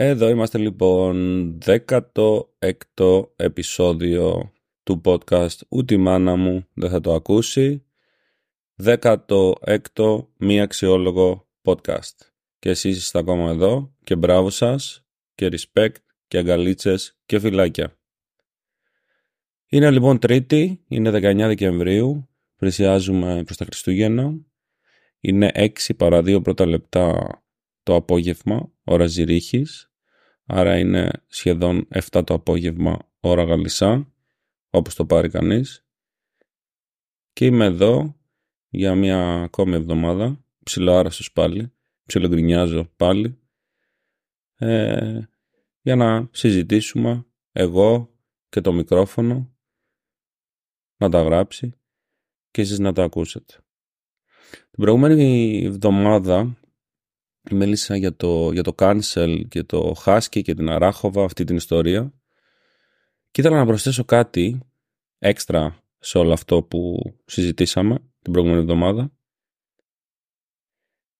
Εδώ είμαστε λοιπόν 16ο επεισόδιο του podcast «Ούτε η μάνα μου δεν θα το ακούσει». 16ο μη αξιόλογο podcast. Και εσείς είστε ακόμα εδώ και μπράβο σας και respect και αγκαλίτσες και φυλάκια. Είναι λοιπόν Τρίτη, είναι 19 Δεκεμβρίου, πλησιάζουμε προς τα Χριστούγεννα. Είναι 6 παρα 2 πρώτα λεπτά το απόγευμα, ώρα Ζηρίχης, άρα είναι σχεδόν 7 το απόγευμα, ώρα Γαλισά, όπως το πάρει κανείς. Και είμαι εδώ για μια ακόμη εβδομάδα, ψιλοάραστος πάλι, ψιλογκρινιάζω πάλι, ε, για να συζητήσουμε εγώ και το μικρόφωνο να τα γράψει και εσείς να τα ακούσετε. Την προηγούμενη εβδομάδα μίλησα για το, για το cancel και το Husky και την Αράχοβα αυτή την ιστορία και ήθελα να προσθέσω κάτι έξτρα σε όλο αυτό που συζητήσαμε την προηγούμενη εβδομάδα.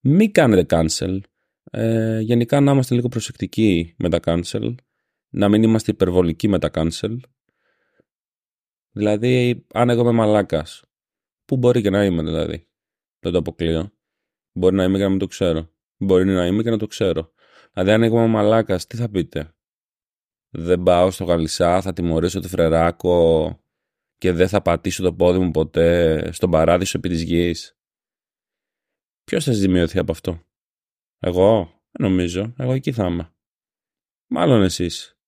Μην κάνετε cancel. Ε, γενικά να είμαστε λίγο προσεκτικοί με τα cancel. Να μην είμαστε υπερβολικοί με τα cancel. Δηλαδή, αν εγώ είμαι μαλάκας, που μπορεί και να είμαι δηλαδή. Δεν το αποκλείω. Μπορεί να είμαι και να μην το ξέρω. Μπορεί να είμαι και να το ξέρω. Δηλαδή, αν εγώ είμαι μαλάκας, τι θα πείτε; Δεν πάω στο Γαλισά, θα τιμωρήσω το φρεράκο και δεν θα πατήσω το πόδι μου ποτέ στον παράδεισο επί της γης. Ποιος θα ζημιωθεί από αυτό; Εγώ, νομίζω, εγώ εκεί θα είμαι. Μάλλον εσείς.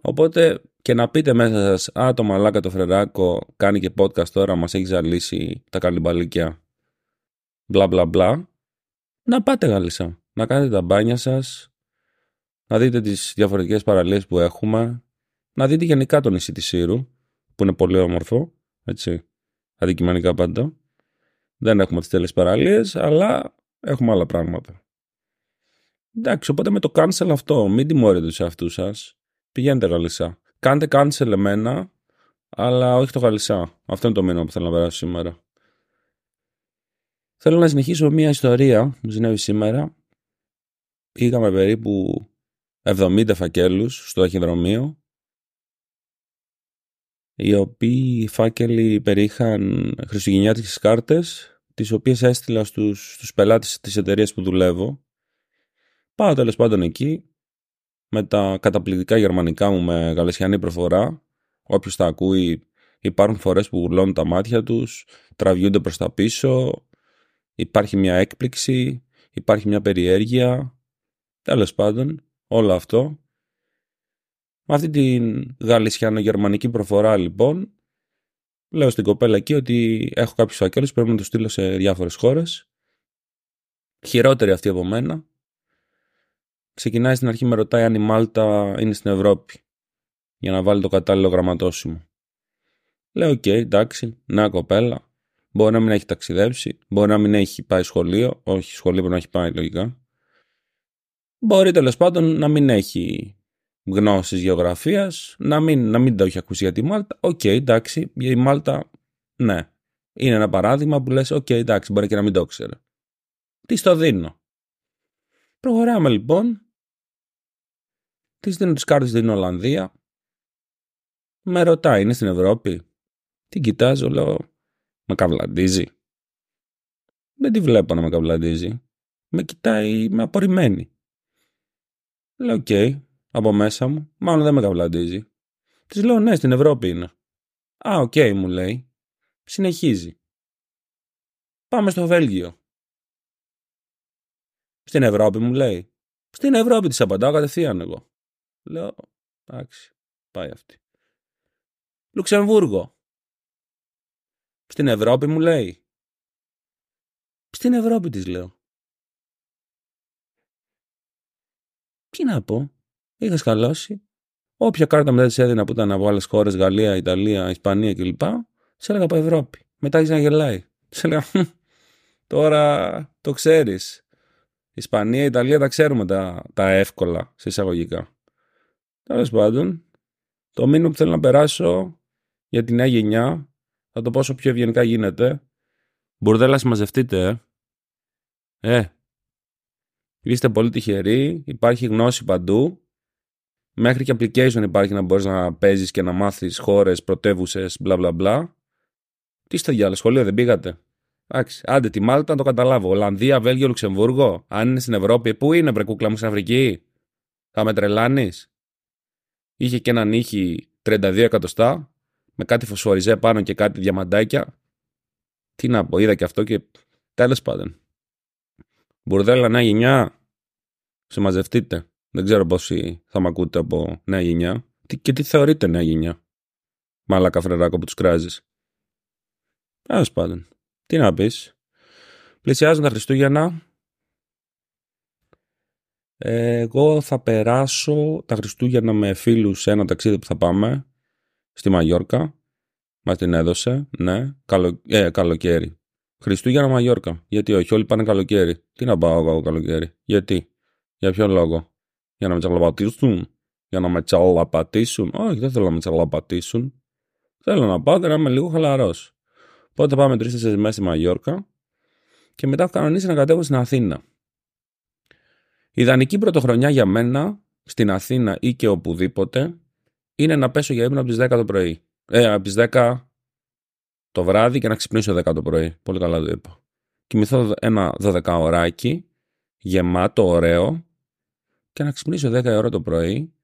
Οπότε και να πείτε μέσα σας «Α, το μαλάκα το φρεράκο κάνει και podcast τώρα, μας έχει ζαλίσει τα καλυμπαλίκια». Μπλα μπλα μπλα. Να πάτε γάλισσα. Να κάνετε τα μπάνια σας. Να δείτε τις διαφορετικές παραλίες που έχουμε. Να δείτε γενικά το νησί της Σύρου, που είναι πολύ όμορφο. Έτσι. Αντικειμενικά πάντα. Δεν έχουμε τις τέλειες παραλίες, αλλά έχουμε άλλα πράγματα. Εντάξει, οπότε με το cancel αυτό, μην τιμωρείτε τους εαυτούς σας. Πηγαίνετε γαλισά. Κάντε cancel εμένα, αλλά όχι το γαλισά. Αυτό είναι το μήνυμα που θέλω να περάσω σήμερα. Θέλω να συνεχίσω μια ιστορία που συνέβη σήμερα. Πήγαμε περίπου 70 φακέλους στο ταχυδρομείο οι οποίοι φάκελοι περιείχαν χριστουγεννιάτικες κάρτες τις οποίες έστειλα στους, στους πελάτες της εταιρείας που δουλεύω. Πάω τέλος πάντων εκεί με τα καταπληκτικά γερμανικά μου με γαλεσιανή προφορά. Όποιος τα ακούει υπάρχουν φορές που γουρλώνουν τα μάτια τους, τραβιούνται προς τα πίσω, υπάρχει μια έκπληξη, υπάρχει μια περιέργεια. Τέλος πάντων, όλο αυτό. Με αυτή την γαλλισιανο-γερμανική προφορά λοιπόν, λέω στην κοπέλα εκεί ότι έχω κάποιους φακέλους, πρέπει να τους στείλω σε διάφορες χώρες. Χειρότερη αυτή από μένα, ξεκινάει στην αρχή με ρωτάει αν η Μάλτα είναι στην Ευρώπη για να βάλει το κατάλληλο γραμματόσημο. Λέω, OK, okay, εντάξει, νέα κοπέλα. Μπορεί να μην έχει ταξιδέψει, μπορεί να μην έχει πάει σχολείο, όχι σχολείο μπορεί να έχει πάει λογικά. Μπορεί τέλος πάντων να μην έχει γνώσεις γεωγραφίας, να μην, να μην το έχει ακούσει για τη Μάλτα. OK, okay, εντάξει, για η Μάλτα, ναι. Είναι ένα παράδειγμα που λες, OK, okay, εντάξει, μπορεί και να μην το ξέρει. Τι στο δίνω. Προχωράμε λοιπόν Της δίνω τις κάρτες στην Ολλανδία. Με ρωτάει, είναι στην Ευρώπη. Την κοιτάζω, λέω, με καβλαντίζει. Δεν τη βλέπω να με καβλαντίζει. Με κοιτάει, με απορημένη. Λέω, οκ, από μέσα μου, μάλλον δεν με καβλαντίζει. Της λέω, ναι, στην Ευρώπη είναι. Α, οκ, μου λέει. Συνεχίζει. Πάμε στο Βέλγιο. Στην Ευρώπη μου λέει. Στην Ευρώπη της απαντάω κατευθείαν εγώ. Λέω, εντάξει, πάει αυτή. Λουξεμβούργο. Στην Ευρώπη μου λέει. Στην Ευρώπη της λέω. Τι να πω. Είχα σκαλώσει. Όποια κάρτα μετά της έδινα που ήταν από άλλες χώρες, Γαλλία, Ιταλία, Ισπανία κλπ. Σε έλεγα από Ευρώπη. Μετά άρχισε να γελάει. Σε έλεγα, τώρα το ξέρεις. Ισπανία, Ιταλία τα ξέρουμε τα, τα εύκολα σε εισαγωγικά. Τέλος πάντων, το μήνυμα που θέλω να περάσω για τη νέα γενιά, θα το πόσο πιο ευγενικά γίνεται. Μπουρδέλα συμμαζευτείτε, ε. Ε, Είστε πολύ τυχεροί, υπάρχει γνώση παντού. Μέχρι και application υπάρχει να μπορείς να παίζεις και να μάθεις χώρες, πρωτεύουσες, μπλα μπλα μπλα. Τι στο διάλογο, σχολείο δεν πήγατε; Εντάξει, άντε τη Μάλτα να το καταλάβω. Ολλανδία, Βέλγιο, Λουξεμβούργο. Αν είναι στην Ευρώπη, πού είναι, βρε κούκλα μου στην Αφρική; Θα με τρελάνεις; Είχε και έναν ήχη 32 εκατοστά με κάτι φωσφοριζέ πάνω και κάτι διαμαντάκια. Τι να πω, είδα και αυτό και τέλος πάντων. Μπουρδέλα νέα γενιά. Σε μαζευτείτε. Δεν ξέρω πόσοι θα μ' ακούτε από νέα γενιά. Και τι θεωρείτε νέα γενιά; Μάλακα φρεράκο που τους κράζεις. Τέλος πάντων. Τι να πεις. Πλησιάζουν τα Χριστούγεννα. Εγώ θα περάσω τα Χριστούγεννα με φίλους σε ένα ταξίδι που θα πάμε στη Μαγιόρκα. Μας την έδωσε, ναι, Καλο, ε, καλοκαίρι. Χριστούγεννα Μαγιόρκα. Γιατί όχι, όλοι πάνε καλοκαίρι. Τι να πάω εγώ καλοκαίρι. Γιατί, για ποιο λόγο; Για να με τσαλαπατήσουν. Για να με τσαλαπατήσουν. Όχι, δεν θέλω να με τσαλαπατήσουν. Θέλω να πάω και να είμαι λίγο χαλαρός. Οπότε πάμε τρει-τέσσερι μέρες στη Μαγιόρκα και μετά έχω κανονίσει να κατέβω στην Αθήνα. Η ιδανική πρωτοχρονιά για μένα στην Αθήνα ή και οπουδήποτε είναι να πέσω για ύπνο από τις 10 το πρωί. Ε, από τις 10 το βράδυ και να ξυπνήσω 10 το πρωί. Πολύ καλά το είπα. Κοιμηθώ ένα 12 ωράκι γεμάτο, ωραίο και να ξυπνήσω 10 ώρα το πρωί,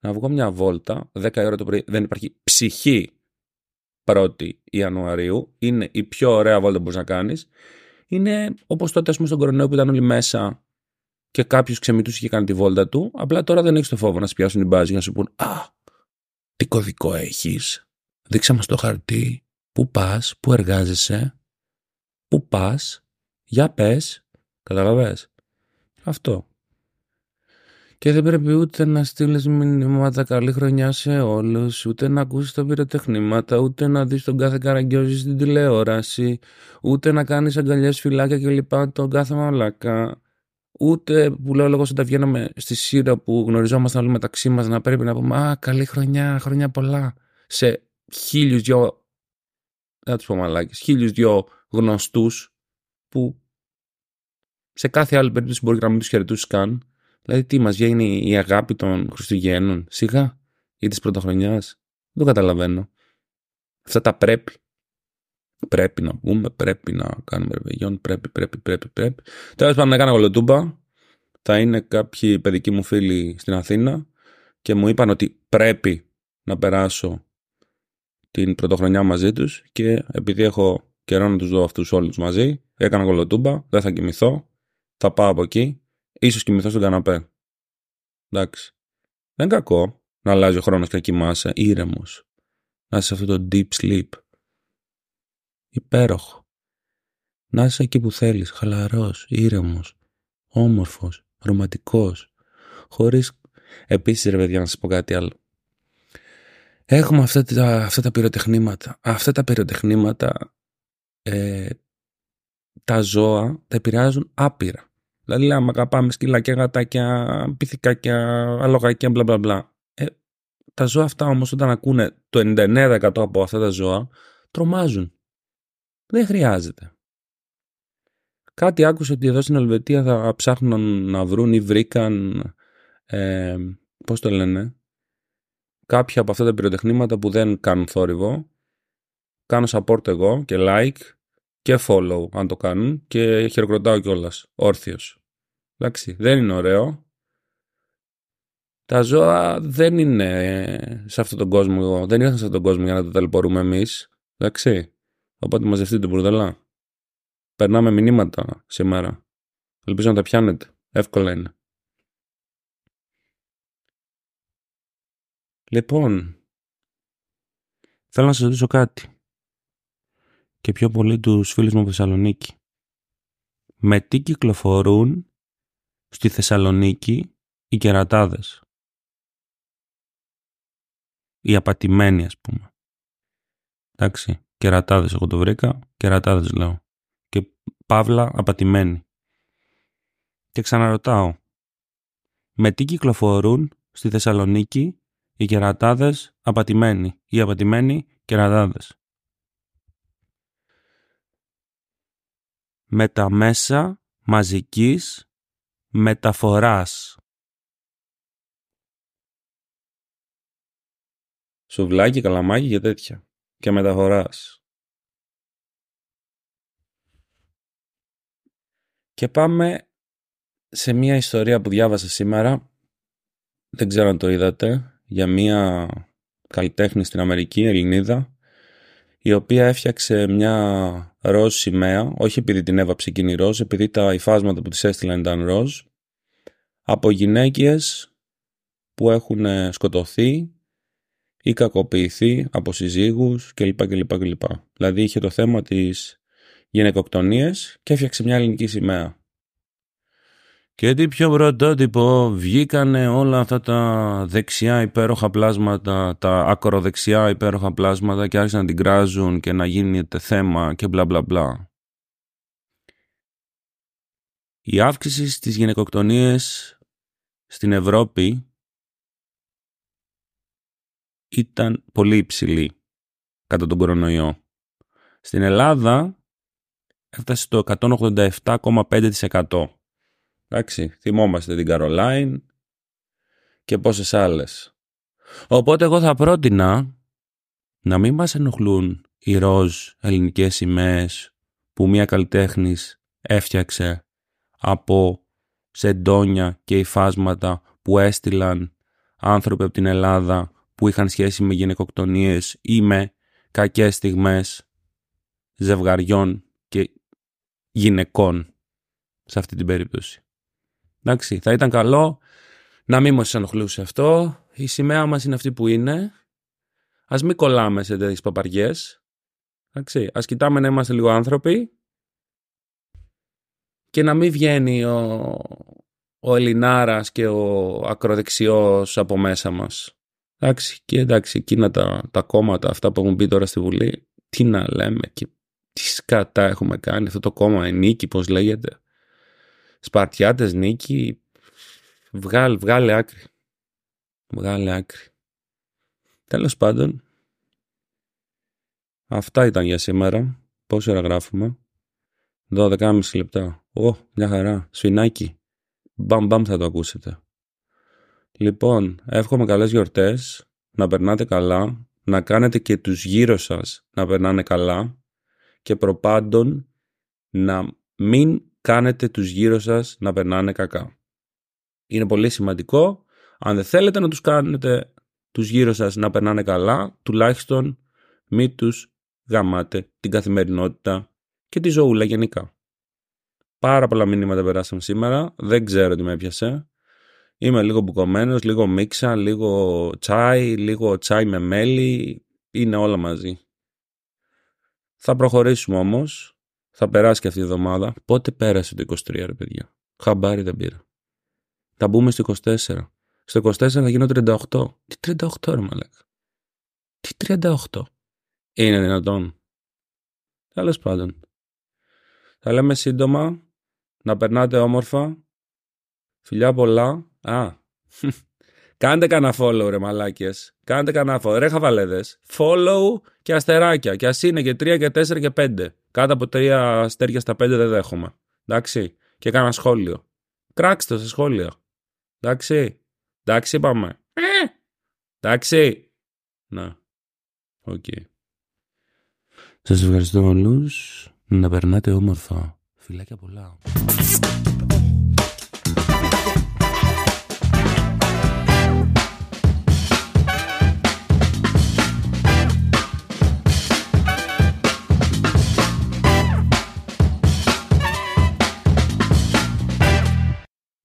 να βγω μια βόλτα, 10 ώρα το πρωί δεν υπάρχει ψυχή 1η Ιανουαρίου, είναι η πιο ωραία βόλτα που μπορείς να κάνεις. Είναι όπως τότε, ας πούμε, στον κορονοϊό που ήταν όλοι μέσα και κάποιος ξεμητού είχε κάνει τη βόλτα του. Απλά τώρα δεν έχεις το φόβο να σε πιάσουν την μπάζι για να σου πούν Α, τι κωδικό έχεις; Δείξα μας το χαρτί. Πού πας, πού εργάζεσαι, πού πας, για πες. Καταλαβέ. Αυτό. Και δεν πρέπει ούτε να στείλεις μηνύματα καλή χρονιά σε όλους, ούτε να ακούσεις τα πυροτεχνήματα, ούτε να δεις τον κάθε καραγκιόζη στην τηλεόραση, ούτε να κάνεις αγκαλιές φυλάκια κλπ. τον κάθε μαλακά. Ούτε που λέω λόγω όταν βγαίναμε στη σειρά που γνωριζόμασταν όλοι μεταξύ μας να πρέπει να πούμε Α, καλή χρονιά, χρονιά πολλά. Σε χίλιους δυο. Δεν τους πω μαλάκες. Χίλιους δυο γνωστούς που σε κάθε άλλη περίπτωση μπορεί να μην τους χαιρετούσες καν Δηλαδή, τι μας βγαίνει η αγάπη των Χριστουγέννων, σιγά, ή της πρωτοχρονιάς. Δεν το καταλαβαίνω. Αυτά τα πρέπει. Πρέπει να πούμε, πρέπει να κάνουμε ρεβεγιόν, πρέπει, πρέπει, πρέπει, πρέπει. Τέλος πάντων, έκανα γολοτούμπα. Θα είναι κάποιοι παιδικοί μου φίλοι στην Αθήνα και μου είπαν ότι πρέπει να περάσω την πρωτοχρονιά μαζί τους και επειδή έχω καιρό να τους δω αυτούς όλους μαζί, έκανα γολοτούμπα, δεν θα κοιμηθώ, θα πάω από εκεί Ίσως κοιμηθώ στον καναπέ. Εντάξει. Δεν είναι κακό να αλλάζει ο χρόνος και να κοιμάσαι ήρεμος. Να είσαι σε αυτό το deep sleep. Υπέροχο. Να είσαι εκεί που θέλεις, χαλαρός, ήρεμος, όμορφος, ρομαντικός, χωρίς... Επίσης ρε παιδιά να σας πω κάτι άλλο. Έχουμε αυτά τα, αυτά τα πυροτεχνήματα. Αυτά τα πυροτεχνήματα ε, τα ζώα τα επηρεάζουν άπειρα. Δηλαδή, άμα αγαπάμε σκυλάκια, γατάκια, πυθικάκια, αλογάκια, μπλα μπλα μπλα. Ε, τα ζώα αυτά όμως, όταν ακούνε το 99% από αυτά τα ζώα, τρομάζουν. Δεν χρειάζεται. Κάτι άκουσα ότι εδώ στην Ελβετία θα ψάχνουν να βρουν ή βρήκαν, ε, πώς το λένε, κάποια από αυτά τα πυροτεχνήματα που δεν κάνουν θόρυβο. Κάνω support εγώ και like και follow αν το κάνουν και χειροκροτάω κιόλας όρθιος. Εντάξει, δεν είναι ωραίο. Τα ζώα δεν είναι σε αυτόν τον κόσμο, δεν ήρθαν σε αυτόν τον κόσμο για να τα ταλαιπωρούμε εμείς. Εντάξει. Οπότε μαζευτείτε μπουρδελά. Περνάμε μηνύματα σήμερα. Ελπίζω να τα πιάνετε. Εύκολα είναι. Λοιπόν, θέλω να σας ρωτήσω κάτι. Και πιο πολύ τους φίλους μου από Θεσσαλονίκη. Με τι κυκλοφορούν Στη Θεσσαλονίκη οι κερατάδες; Οι απατημένοι ας πούμε. Εντάξει, κερατάδες εγώ το βρήκα, κερατάδες λέω. Και παύλα απατημένοι. Και ξαναρωτάω, με τι κυκλοφορούν στη Θεσσαλονίκη οι κερατάδες απατημένοι, οι απατημένοι κερατάδες; Με τα μέσα μαζικής μεταφοράς. Σουβλάκι, καλαμάκι και τέτοια. Και μεταφοράς. Και πάμε σε μια ιστορία που διάβασα σήμερα. Δεν ξέρω αν το είδατε. Για μια καλλιτέχνη στην Αμερική, Ελληνίδα, η οποία έφτιαξε μια ροζ σημαία, όχι επειδή την έβαψε εκείνη ροζ, επειδή τα υφάσματα που της έστειλαν ήταν ροζ, από γυναίκες που έχουν σκοτωθεί ή κακοποιηθεί από συζύγους κλπ. κλπ, κλπ. Δηλαδή είχε το θέμα της γυναικοκτονίας και έφτιαξε μια ελληνική σημαία. Και τι πιο πρωτότυπο βγήκανε όλα αυτά τα δεξιά υπέροχα πλάσματα, τα ακροδεξιά υπέροχα πλάσματα και άρχισαν να την κράζουν και να γίνεται θέμα και μπλα μπλα μπλα. Η αύξηση στις γυναικοκτονίες στην Ευρώπη ήταν πολύ υψηλή κατά τον κορονοϊό. Στην Ελλάδα έφτασε στο 187,5%. Εντάξει, θυμόμαστε την Καρολάιν και πόσες άλλες. Οπότε εγώ θα πρότεινα να μην μας ενοχλούν οι ροζ ελληνικές σημαίες που μία καλλιτέχνης έφτιαξε από σεντόνια και υφάσματα που έστειλαν άνθρωποι από την Ελλάδα που είχαν σχέση με γυναικοκτονίες ή με κακές στιγμές ζευγαριών και γυναικών σε αυτή την περίπτωση. Εντάξει, θα ήταν καλό να μην μας ενοχλούσε αυτό. Η σημαία μας είναι αυτή που είναι. Ας μην κολλάμε σε τέτοιες παπαριές. Εντάξει, ας κοιτάμε να είμαστε λίγο άνθρωποι και να μην βγαίνει ο, ο Ελληνάρας και ο ακροδεξιός από μέσα μας. Εντάξει, και εντάξει, εκείνα τα, τα κόμματα, αυτά που έχουν μπει τώρα στη Βουλή, τι να λέμε και τι σκατά έχουμε κάνει αυτό το κόμμα, ενίκη, πώς λέγεται. Σπαρτιάτες νίκη, βγάλε, βγάλε άκρη. Βγάλε άκρη. Τέλος πάντων, αυτά ήταν για σήμερα. Πόση ώρα γράφουμε; 12,5 λεπτά. Ω, μια χαρά. Σφινάκι. Μπαμ μπαμ θα το ακούσετε. Λοιπόν, εύχομαι καλές γιορτές, να περνάτε καλά, να κάνετε και τους γύρω σας να περνάνε καλά και προπάντων να μην κάνετε τους γύρω σας να περνάνε κακά. Είναι πολύ σημαντικό, αν δεν θέλετε να τους κάνετε τους γύρω σας να περνάνε καλά, τουλάχιστον μην τους γαμάτε την καθημερινότητα και τη ζωούλα γενικά. Πάρα πολλά μηνύματα περάσαμε σήμερα, δεν ξέρω τι με έπιασε. Είμαι λίγο μπουκωμένος, λίγο μίξα, λίγο τσάι, λίγο τσάι με μέλι, είναι όλα μαζί. Θα προχωρήσουμε όμως θα περάσει και αυτή η εβδομάδα. Πότε πέρασε το 23, ρε παιδιά; Χαμπάρι δεν πήρα. Θα μπούμε στο 24. Στο 24 θα γίνω 38. Τι 38, ρε μαλάκα. Τι 38. Είναι δυνατόν. Τέλος πάντων. Θα λέμε σύντομα. Να περνάτε όμορφα. Φιλιά πολλά. Α. Κάντε κανένα follow ρε μαλάκες. Κάντε κανένα follow. Ρε χαβαλέδες. Follow και αστεράκια. Και ας είναι και 3 και 4 και 5. Κάτω από τρία αστέρια στα πέντε δεν δέχομαι. Εντάξει. Και κάνα σχόλιο. Κράξτε το σε σχόλιο. Εντάξει. Εντάξει είπαμε. Ε. Εντάξει. Να. OK. Okay. Σας ευχαριστώ όλους. Να περνάτε όμορφα. Φιλάκια πολλά.